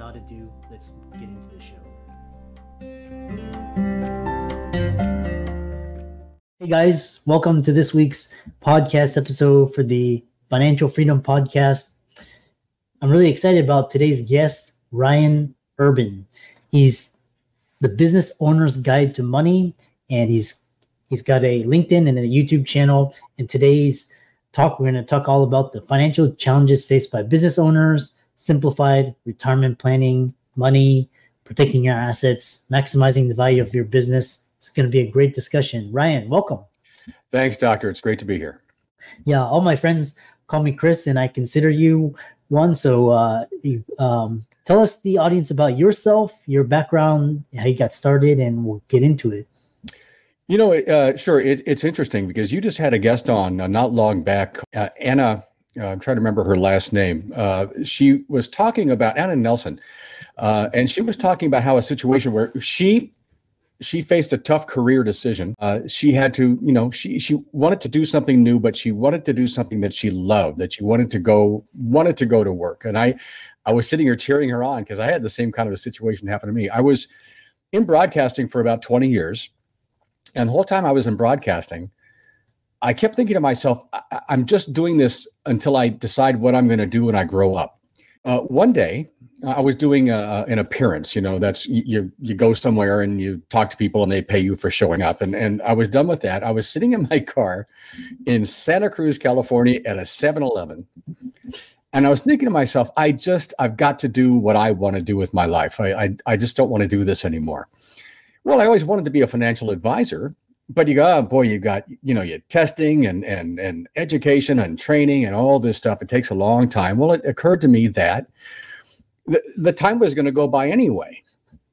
Without ado, let's get into the show. Hey guys, welcome to this week's podcast episode for the Financial Freedom Podcast. I'm really excited about today's guest, Ryan Urban. He's the business owner's guide to money, and he's he's got a LinkedIn and a YouTube channel. And today's talk, we're going to talk all about the financial challenges faced by business owners, simplified retirement planning, money, protecting your assets, maximizing the value of your business. It's going to be a great discussion. Ryan, welcome. Thanks, Doctor. It's great to be here. Yeah, all my friends call me Chris, and I consider you one. So, uh, you, um, tell us the audience about yourself, your background, how you got started, and we'll get into it. You know, uh, sure. It, it's interesting because you just had a guest on uh, not long back, uh, Anna. Uh, I'm trying to remember her last name. Uh, she was talking about Anna Nelson, uh, and she was talking about how a situation where she she faced a tough career decision. she had to, you know, she she wanted to do something new, but she wanted to do something that she loved. That she wanted to go wanted to go to work. And I I was sitting here cheering her on because I had the same kind of a situation happen to me. I was in broadcasting for about 20 years and the whole time I was in broadcasting, I kept thinking to myself, I- am just doing this until I decide what I'm going to do when I grow up. Uh, one day, I was doing a, an appearance. You know, that's you you go somewhere and you talk to people and they pay you for showing up. And and I was done with that. I was sitting in my car in Santa Cruz, California, at a 7-Eleven, and I was thinking to myself, I just I've got to do what I want to do with my life. I I, I just don't want to do this anymore. Well, I always wanted to be a financial advisor, but you got, oh boy, you got, you know, you testing and and and education and training and all this stuff. It takes a long time. Well, it occurred to me that the, the time was going to go by anyway,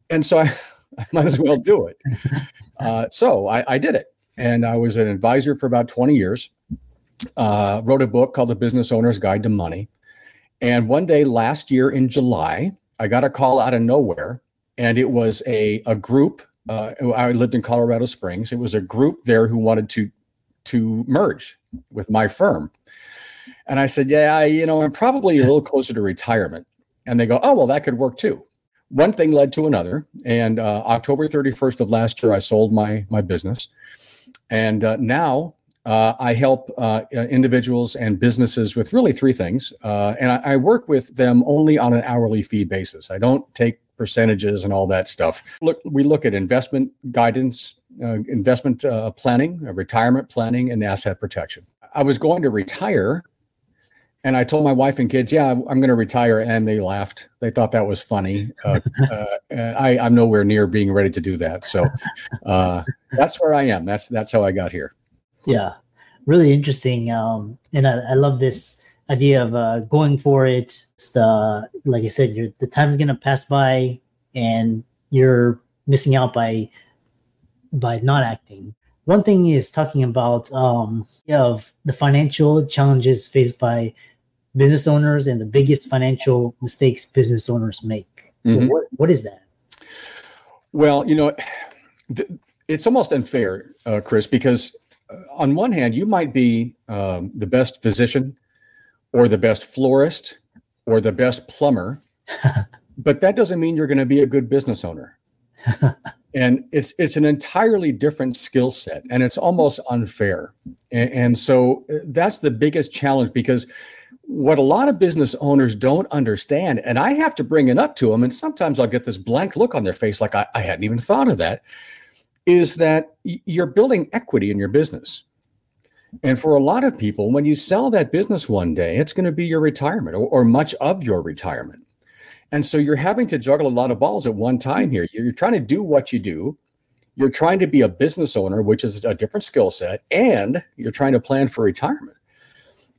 and so I, I might as well do it. Uh, so I, I did it, and I was an advisor for about twenty years. Uh, wrote a book called The Business Owner's Guide to Money, and one day last year in July, I got a call out of nowhere, and it was a a group uh, I lived in Colorado Springs. It was a group there who wanted to to merge with my firm, and I said, "Yeah, I, you know, I'm probably a little closer to retirement." And they go, "Oh, well, that could work too." One thing led to another, and uh, October 31st of last year, I sold my my business, and uh, now uh, I help uh, individuals and businesses with really three things, uh, and I, I, work with them only on an hourly fee basis. I don't take percentages and all that stuff. Look, we look at investment guidance, uh, investment uh, planning, uh, retirement planning, and asset protection. I was going to retire, and I told my wife and kids, "Yeah, I'm, I'm going to retire," and they laughed. They thought that was funny. Uh, uh, I, am nowhere near being ready to do that. So uh, that's where I am. That's that's how I got here. Yeah, really interesting. Um, and I, I love this idea of uh, going for it. Uh, like I said, you're, the time's gonna pass by, and you're missing out by by not acting. One thing is talking about um, of the financial challenges faced by business owners and the biggest financial mistakes business owners make. Mm-hmm. What, what is that? Well, you know, it's almost unfair, uh, Chris, because on one hand, you might be um, the best physician or the best florist or the best plumber, but that doesn't mean you're going to be a good business owner. and it's it's an entirely different skill set and it's almost unfair. And, and so uh, that's the biggest challenge because what a lot of business owners don't understand, and I have to bring it up to them, and sometimes I'll get this blank look on their face like I, I hadn't even thought of that, is that you're building equity in your business. And for a lot of people, when you sell that business one day, it's going to be your retirement or, or, much of your retirement. And so you're having to juggle a lot of balls at one time here. You're trying to do what you do. You're trying to be a business owner, which is a different skill set, and you're trying to plan for retirement.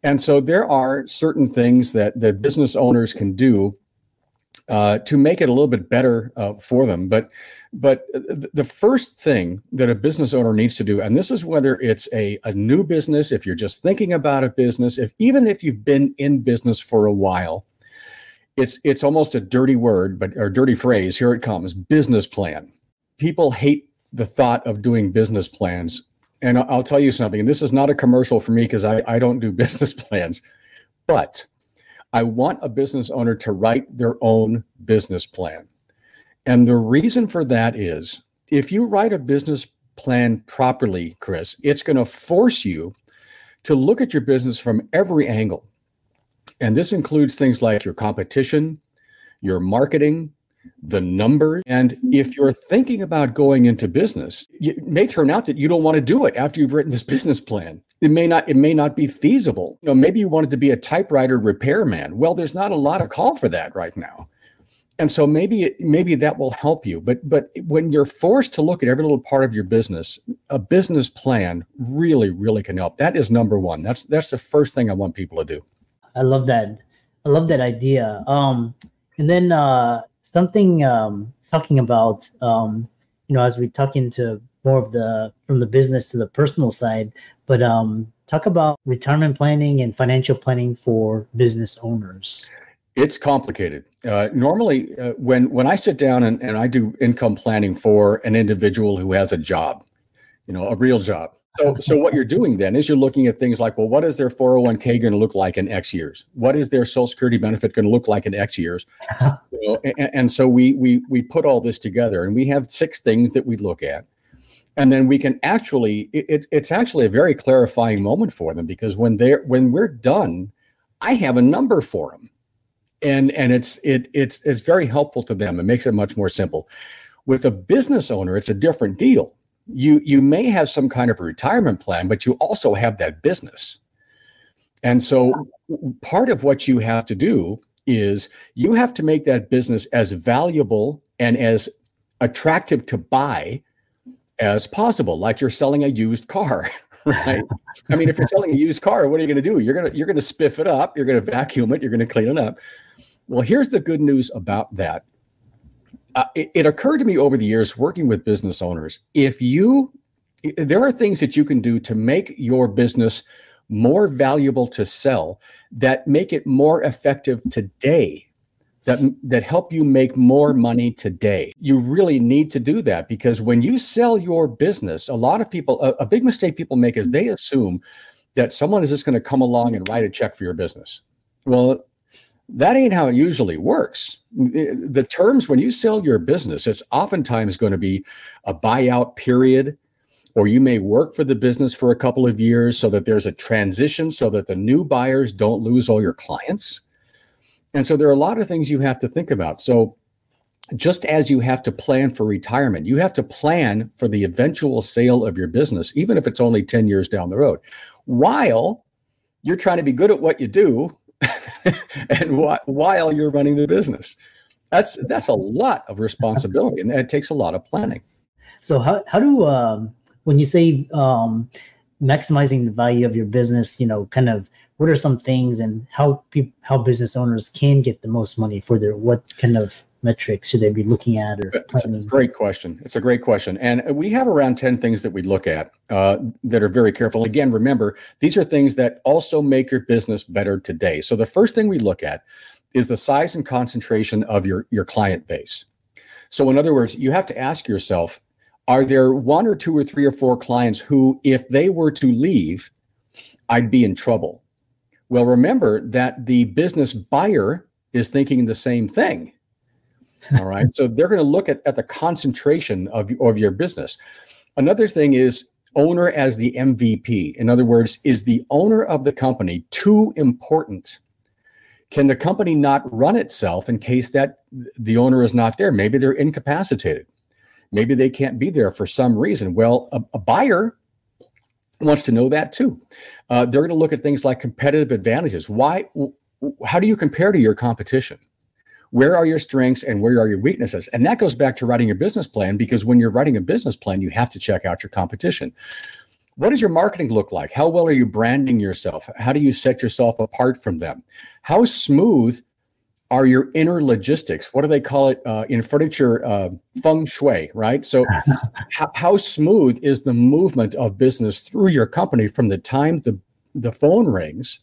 And so there are certain things that the business owners can do uh, to make it a little bit better uh, for them. But but the first thing that a business owner needs to do, and this is whether it's a, a new business, if you're just thinking about a business, if even if you've been in business for a while, it's it's almost a dirty word, but or dirty phrase. Here it comes: business plan. People hate the thought of doing business plans, and I'll tell you something. And this is not a commercial for me because I, I don't do business plans, but I want a business owner to write their own business plan. And the reason for that is if you write a business plan properly, Chris, it's going to force you to look at your business from every angle. And this includes things like your competition, your marketing, the number. And if you're thinking about going into business, it may turn out that you don't want to do it after you've written this business plan. It may not, it may not be feasible. You know, maybe you wanted to be a typewriter repairman. Well, there's not a lot of call for that right now. And so maybe maybe that will help you. But but when you're forced to look at every little part of your business, a business plan really, really can help. That is number one. That's that's the first thing I want people to do. I love that. I love that idea. Um, and then uh, something um, talking about um, you know as we talk into more of the from the business to the personal side but um, talk about retirement planning and financial planning for business owners it's complicated uh, normally uh, when when i sit down and, and i do income planning for an individual who has a job you know a real job so, so what you're doing then is you're looking at things like, well, what is their 401k going to look like in X years? What is their Social Security benefit going to look like in X years? You know, and, and, so we we we put all this together, and we have six things that we look at, and then we can actually it, it's actually a very clarifying moment for them because when they're when we're done, I have a number for them, and and it's it it's it's very helpful to them. It makes it much more simple. With a business owner, it's a different deal. You you may have some kind of retirement plan but you also have that business. And so part of what you have to do is you have to make that business as valuable and as attractive to buy as possible like you're selling a used car right? I mean if you're selling a used car what are you going to do? You're going to you're going to spiff it up you're going to vacuum it you're going to clean it up well here's the good news about that. Uh, it, it occurred to me over the years working with business owners if you there are things that you can do to make your business more valuable to sell that make it more effective today that that help you make more money today. You really need to do that because when you sell your business a lot of people a, a big mistake people make is they assume that someone is just going to come along and write a check for your business. Well that ain't how it usually works. Eh, the terms when you sell your business, it's oftentimes going to be a buyout period, or you may work for the business for a couple of years so that there's a transition so that the new buyers don't lose all your clients. And so there are a lot of things you have to think about. So just as you have to plan for retirement, you have to plan for the eventual sale of your business, even if it's only 10 years down the road, while you're trying to be good at what you do and wh- while you're running the business. That's that's a lot of responsibility, and it takes a lot of planning. So how how do um, when you say um, maximizing the value of your business, you know, kind of what are some things and how how business owners can get the most money for their what kind of metrics should they be looking at? Or it's a great question. It's a great question, and we have around ten things that we look at uh, that are very careful. Again, remember these are things that also make your business better today. So the first thing we look at is the size and concentration of your your client base. So in other words, you have to ask yourself: Are there one or two or three or four clients who, if they were to leave, I'd be in trouble? Well, remember that the business buyer is thinking the same thing all right. so they're going to look at, at the concentration of, of your business. Another thing is owner as the MVP. In other words, is the owner of the company too important? Can the company not run itself in case that the owner is not there? Maybe they're incapacitated. Maybe they can't be there for some reason. Well, a, a buyer wants to know that too. Uh, they're going to look at things like competitive advantages. Why? How do you compare to your competition? Where are your strengths and where are your weaknesses and that goes back to writing your business plan because when you're writing a business plan you have to check out your competition what does your marketing look like how well are you branding yourself how do you set yourself apart from them how smooth are your inner logistics. What do they call it uh, in furniture? Uh, feng shui, right? So, how, how smooth is the movement of business through your company from the time the the phone rings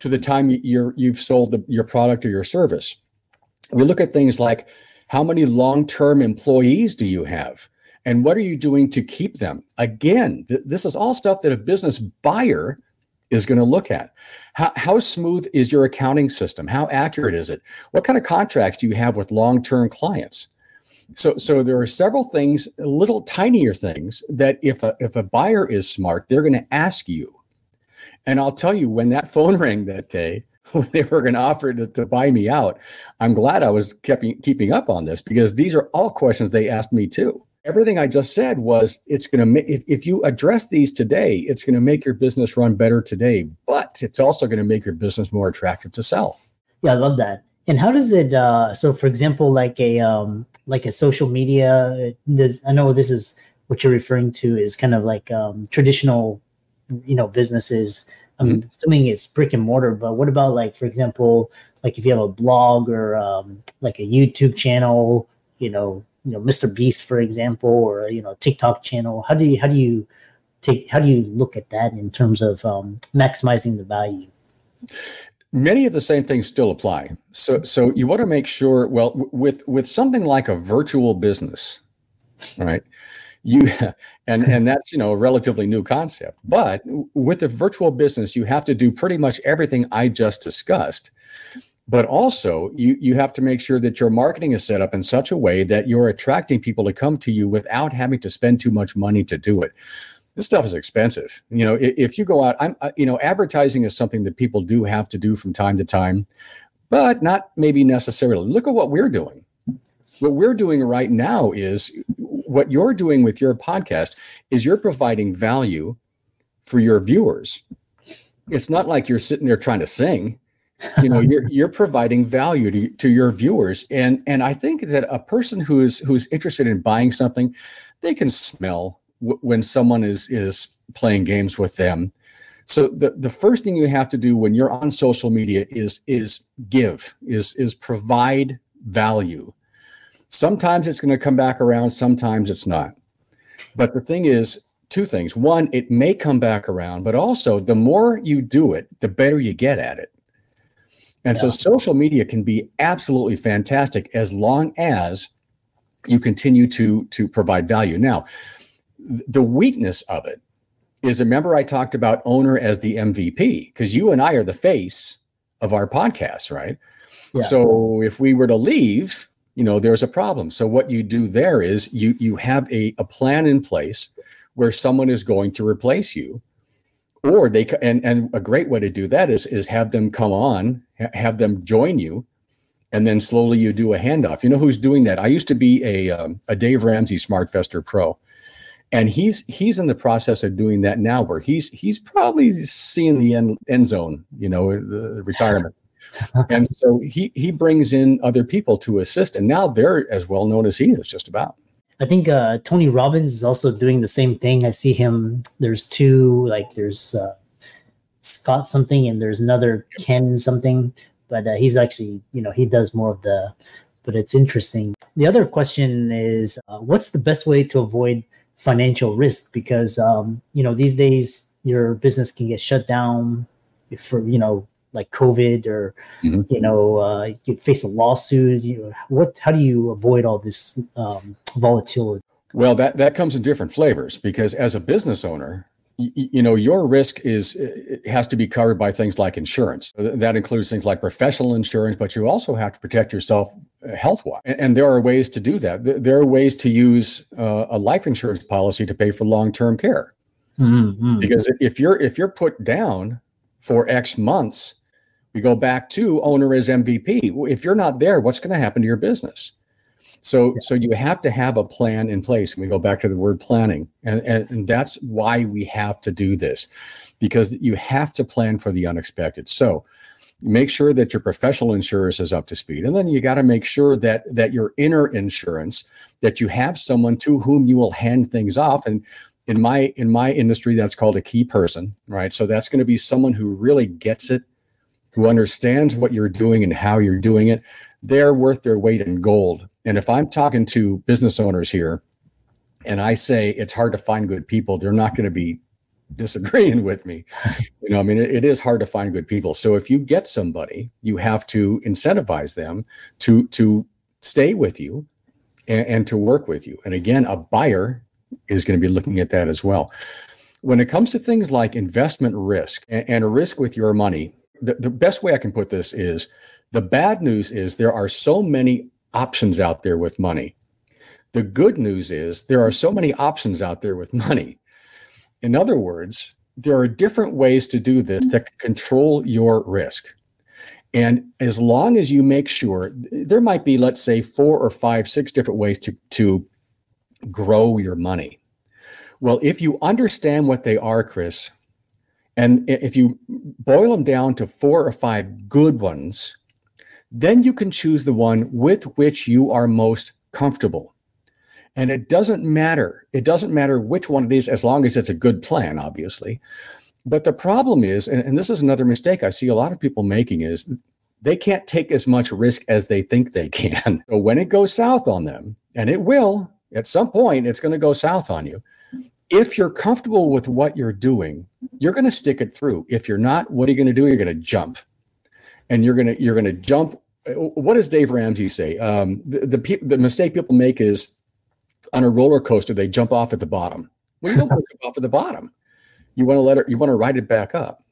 to the time you're you've sold the, your product or your service? We look at things like how many long term employees do you have? And what are you doing to keep them? Again, th- this is all stuff that a business buyer is going to look at. How, how smooth is your accounting system? How accurate is it? What kind of contracts do you have with long term clients? So, so there are several things, little tinier things that if a, if a buyer is smart, they're going to ask you. And I'll tell you, when that phone rang that day, when they were going to offer to, buy me out, I'm glad I was keeping keeping up on this because these are all questions they asked me too everything I just said was it's going to make, if, if you address these today, it's going to make your business run better today, but it's also going to make your business more attractive to sell. Yeah, I love that. And how does it, uh, so for example, like a, um, like a social media, I know this is what you're referring to is kind of like, um, traditional, you know, businesses. I'm mm-hmm. assuming it's brick and mortar, but what about like, for example, like if you have a blog or, um, like a YouTube channel, you know, you know Mr. Beast, for example, or you know TikTok channel? How do you how do you take how do you look at that in terms of um, maximizing the value? Many of the same things still apply. So so you want to make sure. Well, with with something like a virtual business, right? You and and that's you know a relatively new concept. But with a virtual business, you have to do pretty much everything I just discussed. But also you you have to make sure that your marketing is set up in such a way that you're attracting people to come to you without having to spend too much money to do it. This stuff is expensive. You know if, if you go out i'm you know advertising is something that people do have to do from time to time but not maybe necessarily. Look at what we're doing. What we're doing right now is what you're doing with your podcast is you're providing value for your viewers. It's not like you're sitting there trying to sing. You know you're you're providing value to, to your viewers. And and i think that a person who's who's interested in buying something they can smell w- when someone is is playing games with them. So the the first thing you have to do when you're on social media is is give is is provide value sometimes it's going to come back around sometimes it's not but the thing is two things one it may come back around but also the more you do it the better you get at it and yeah. so social media can be absolutely fantastic as long as you continue to to provide value. Now, the weakness of it is remember I talked about owner as the MVP because you and I are the face of our podcast, right? Yeah. So if we were to leave, you know, there's a problem. So what you do there is you you have a, a plan in place where someone is going to replace you or they and and a great way to do that is is have them come on have them join you and then slowly you do a handoff. You know who's doing that? I used to be a um, a dave ramsey SmartVestor pro and he's he's in the process of doing that now where he's he's probably seeing the end, end zone you know the retirement and so he he brings in other people to assist and now they're as well known as he is just about I think uh, Tony Robbins is also doing the same thing. I see him. There's two, like there's uh, Scott something, and there's another Ken something. But uh, he's actually, you know, he does more of the. But it's interesting. The other question is, uh, what's the best way to avoid financial risk? Because um, you know these days your business can get shut down for you know like COVID or mm-hmm. you know uh, you face a lawsuit. You what? How do you avoid all this um, volatility? Well, that that comes in different flavors because as a business owner, you, know your risk is has to be covered by things like insurance. That includes things like professional insurance, but you also have to protect yourself uh, health wise. And, there are ways to do that. There are ways to use uh, a life insurance policy to pay for long term care. Mm-hmm. Because if you're if you're put down for X months, we go back to owner as MVP. If you're not there, what's going to happen to your business? So, so you have to have a plan in place. And we go back to the word planning, and, and, and that's why we have to do this, because you have to plan for the unexpected. So, make sure that your professional insurance is up to speed, and then you got to make sure that that your inner insurance, that you have someone to whom you will hand things off, and in my in my industry, that's called a key person, right? So that's going to be someone who really gets it who understands what you're doing and how you're doing it, they're worth their weight in gold. And if I'm talking to business owners here and I say it's hard to find good people, they're not going to be disagreeing with me. You know, I mean, it, it is hard to find good people. So if you get somebody, you have to incentivize them to to stay with you and, and to work with you. And again, a buyer is going to be looking at that as well. When it comes to things like investment risk and, and risk with your money, the, the best way I can put this is the bad news is there are so many options out there with money. The good news is there are so many options out there with money. In other words, there are different ways to do this to control your risk. And as long as you make sure, there might be, let's say, four or five, six different ways to, to grow your money. Well, if you understand what they are, Chris, and if you boil them down to four or five good ones, then you can choose the one with which you are most comfortable. And it doesn't matter. It doesn't matter which one it is, as long as it's a good plan, obviously. But the problem is, and, and this is another mistake I see a lot of people making, is they can't take as much risk as they think they can. So when it goes south on them, and it will at some point, it's going to go south on you. If you're comfortable with what you're doing, you're going to stick it through. If you're not, what are you going to do? You're going to jump, and you're going to you're going to jump. What does Dave Ramsey say? Um, the the, the mistake people make is on a roller coaster, they jump off at the bottom. Well, you don't want to jump off at the bottom. You want to let it, you want to ride it back up.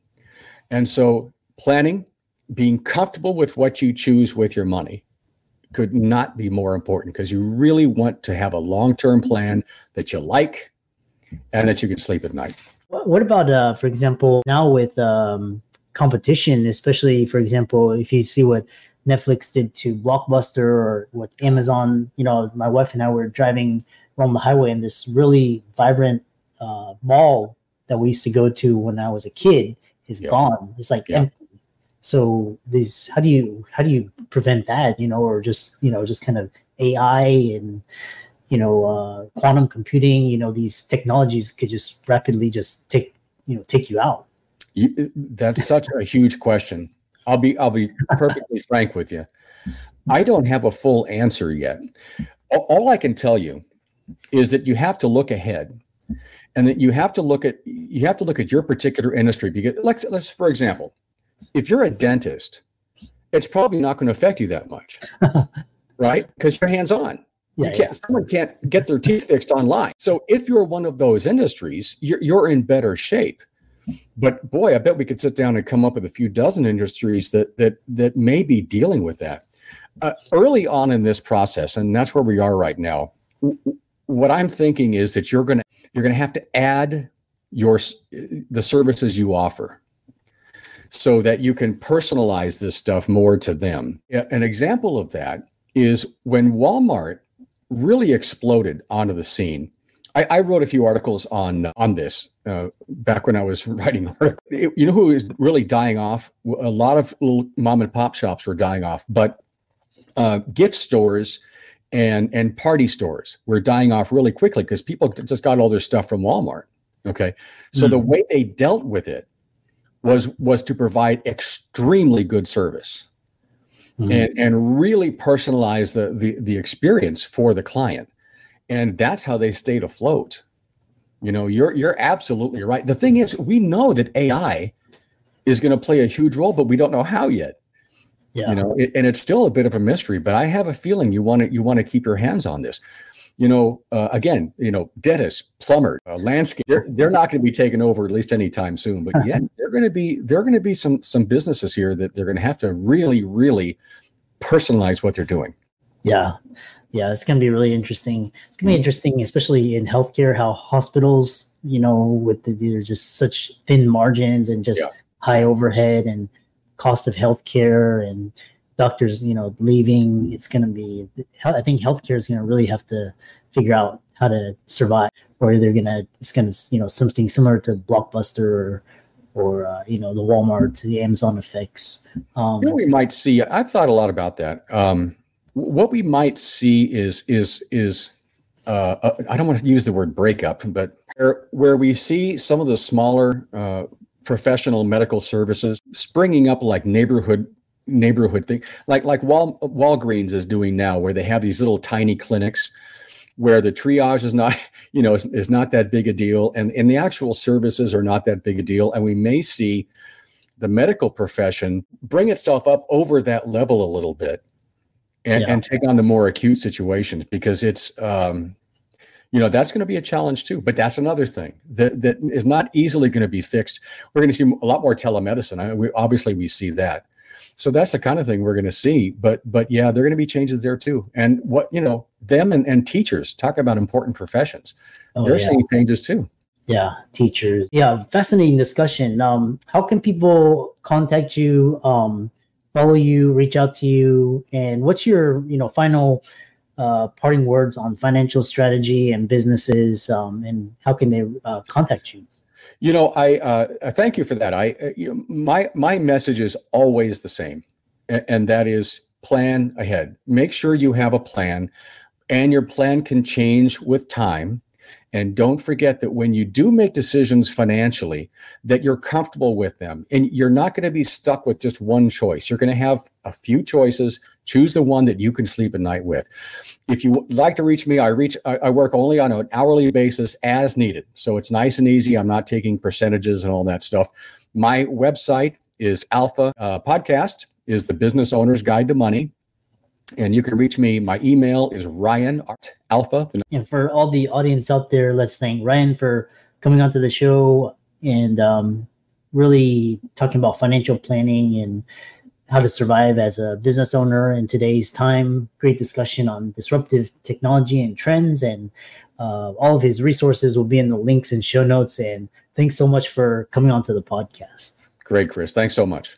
And so planning, being comfortable with what you choose with your money could not be more important because you really want to have a long-term plan that you like and that you can sleep at night. What about, uh, for example, now with um, competition, especially, for example, if you see what Netflix did to Blockbuster or what Amazon, you know, my wife and I were driving on the highway in this really vibrant uh, mall that we used to go to when I was a kid is yeah. gone. It's like yeah. empty. So these, how do you how do you prevent that? You know, or just you know, just kind of AI and you know, uh, quantum computing. You know, these technologies could just rapidly just take you know take you out. That's such a huge question. I'll be I'll be perfectly frank with you. I don't have a full answer yet. All, I can tell you is that you have to look ahead and that you have to look at you have to look at your particular industry because let's let's for example if you're a dentist it's probably not going to affect you that much right because you're hands on you can't, someone can't get their teeth fixed online so if you're one of those industries you're, you're in better shape but boy, I bet we could sit down and come up with a few dozen industries that that that may be dealing with that uh, early on in this process, and that's where we are right now. What I'm thinking is that you're gonna you're gonna have to add your the services you offer so that you can personalize this stuff more to them. An example of that is when Walmart really exploded onto the scene I, I, wrote a few articles on on this uh, back when I was writing articles. You know who is really dying off? A lot of little mom and pop shops were dying off, but uh, gift stores and and party stores were dying off really quickly because people just got all their stuff from Walmart. Okay, so mm. the way they dealt with it was was to provide extremely good service mm. and and really personalize the the the experience for the client. And that's how they stayed afloat. You know you're you're absolutely right. The thing is we know that ai is going to play a huge role but we don't know how yet. Yeah. you know it, and it's still a bit of a mystery but i have a feeling you want to you want to keep your hands on this you know uh, again you know dentists plumber uh, landscape they're, they're not going to be taken over at least anytime soon but yeah they're going to be they're going to be some some businesses here that they're going to have to really really personalize what they're doing yeah yeah, it's going to be really interesting. It's going to be interesting, especially in healthcare, how hospitals, you know, with the, they're just such thin margins and just yeah. high overhead and cost of healthcare and doctors, you know, leaving. It's going to be, I think healthcare is going to really have to figure out how to survive, or they're going to, it's going to, you know, something similar to Blockbuster or, or uh, you know the Walmart, the Amazon effects. Um, you know, we might see. I've thought a lot about that. Um, what we might see is is is uh, uh, I don't want to use the word breakup, but where, where we see some of the smaller uh, professional medical services springing up like neighborhood neighborhood thing. Like like Wal, Walgreens is doing now where they have these little tiny clinics where the triage is not you know is, is not that big a deal and and the actual services are not that big a deal and we may see the medical profession bring itself up over that level a little bit and, yeah. and take on the more acute situations because it's um, you know that's going to be a challenge too but that's another thing that that is not easily going to be fixed. We're going to see a lot more telemedicine. I mean, we, obviously we see that so that's the kind of thing we're going to see but but yeah there are going to be changes there too. And what you know them and, and teachers talk about important professions. Oh, they're yeah. seeing changes too. Yeah teachers. Yeah fascinating discussion. Um how can people contact you um follow you reach out to you? And what's your you know final uh, parting words on financial strategy and businesses, um, and how can they uh, contact you? You know, I uh, thank you for that. I uh, you my my message is always the same, and that is plan ahead. Make sure you have a plan, and your plan can change with time. And don't forget that when you do make decisions financially, that you're comfortable with them. And you're not going to be stuck with just one choice. You're going to have a few choices. Choose the one that you can sleep at night with. If you like to reach me, I reach I, work only on an hourly basis as needed. So it's nice and easy. I'm not taking percentages and all that stuff. My website is Alpha uh, Podcast is the business owner's guide to money and you can reach me. My email is Ryan Art Alpha. And for all the audience out there, let's thank Ryan for coming onto the show and um, really talking about financial planning and how to survive as a business owner in today's time. Great discussion on disruptive technology and trends, and uh, all of his resources will be in the links and show notes. And thanks so much for coming onto the podcast. Great, Chris. Thanks so much.